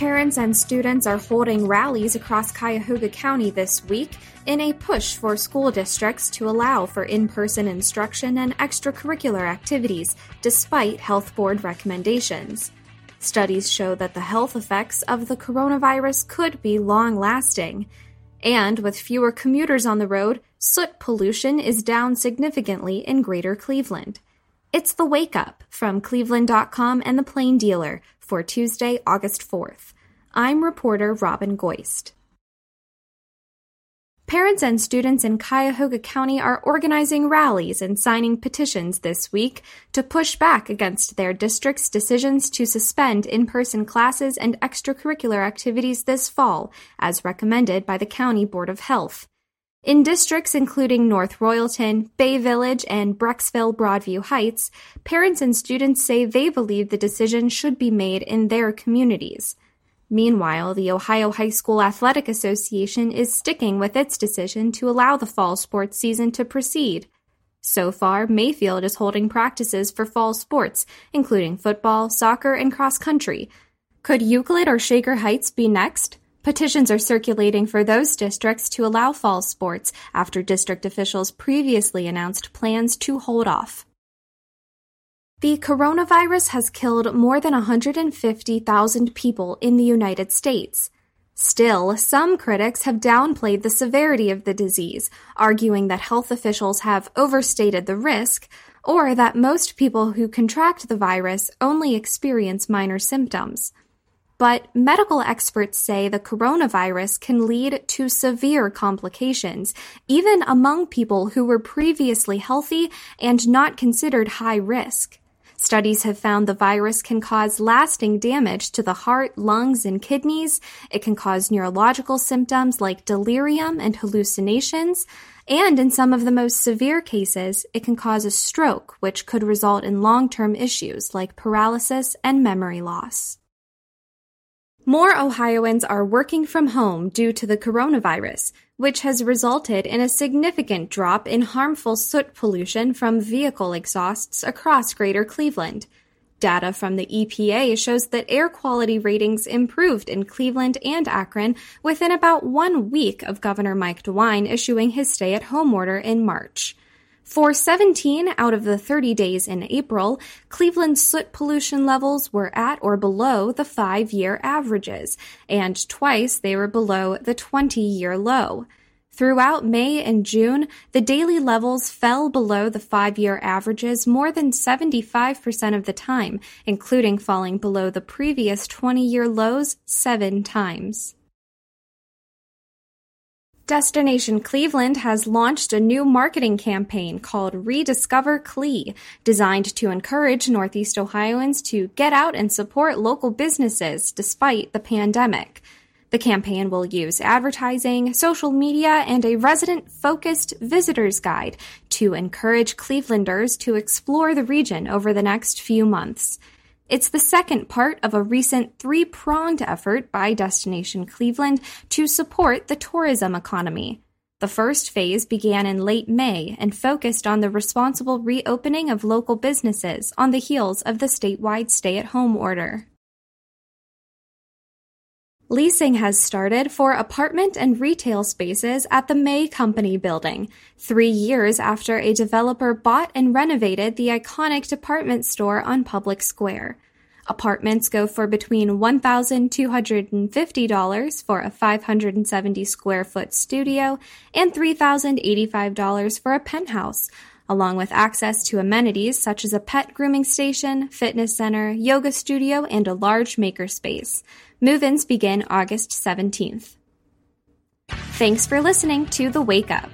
Parents and students are holding rallies across Cuyahoga County this week in a push for school districts to allow for in person instruction and extracurricular activities despite health board recommendations. Studies show that the health effects of the coronavirus could be long lasting. And with fewer commuters on the road, soot pollution is down significantly in Greater Cleveland. It's the Wake Up from Cleveland.com and the Plain Dealer for Tuesday, August 4th. I'm reporter Robin Goist. Parents and students in Cuyahoga County are organizing rallies and signing petitions this week to push back against their district's decisions to suspend in person classes and extracurricular activities this fall, as recommended by the County Board of Health. In districts including North Royalton, Bay Village, and Brecksville Broadview Heights, parents and students say they believe the decision should be made in their communities. Meanwhile, the Ohio High School Athletic Association is sticking with its decision to allow the fall sports season to proceed. So far, Mayfield is holding practices for fall sports, including football, soccer, and cross country. Could Euclid or Shaker Heights be next? Petitions are circulating for those districts to allow fall sports after district officials previously announced plans to hold off. The coronavirus has killed more than 150,000 people in the United States. Still, some critics have downplayed the severity of the disease, arguing that health officials have overstated the risk, or that most people who contract the virus only experience minor symptoms. But medical experts say the coronavirus can lead to severe complications, even among people who were previously healthy and not considered high risk. Studies have found the virus can cause lasting damage to the heart, lungs, and kidneys. It can cause neurological symptoms like delirium and hallucinations. And in some of the most severe cases, it can cause a stroke, which could result in long term issues like paralysis and memory loss. More Ohioans are working from home due to the coronavirus, which has resulted in a significant drop in harmful soot pollution from vehicle exhausts across Greater Cleveland. Data from the EPA shows that air quality ratings improved in Cleveland and Akron within about one week of Governor Mike DeWine issuing his stay at home order in March. For 17 out of the 30 days in April, Cleveland's soot pollution levels were at or below the five year averages, and twice they were below the 20 year low. Throughout May and June, the daily levels fell below the five year averages more than 75% of the time, including falling below the previous 20 year lows seven times. Destination Cleveland has launched a new marketing campaign called Rediscover Clee, designed to encourage Northeast Ohioans to get out and support local businesses despite the pandemic. The campaign will use advertising, social media, and a resident focused visitor's guide to encourage Clevelanders to explore the region over the next few months. It's the second part of a recent three pronged effort by Destination Cleveland to support the tourism economy. The first phase began in late May and focused on the responsible reopening of local businesses on the heels of the statewide stay at home order. Leasing has started for apartment and retail spaces at the May Company building, three years after a developer bought and renovated the iconic department store on Public Square. Apartments go for between $1,250 for a 570 square foot studio and $3,085 for a penthouse, along with access to amenities such as a pet grooming station, fitness center, yoga studio, and a large makerspace. Move ins begin August 17th. Thanks for listening to The Wake Up.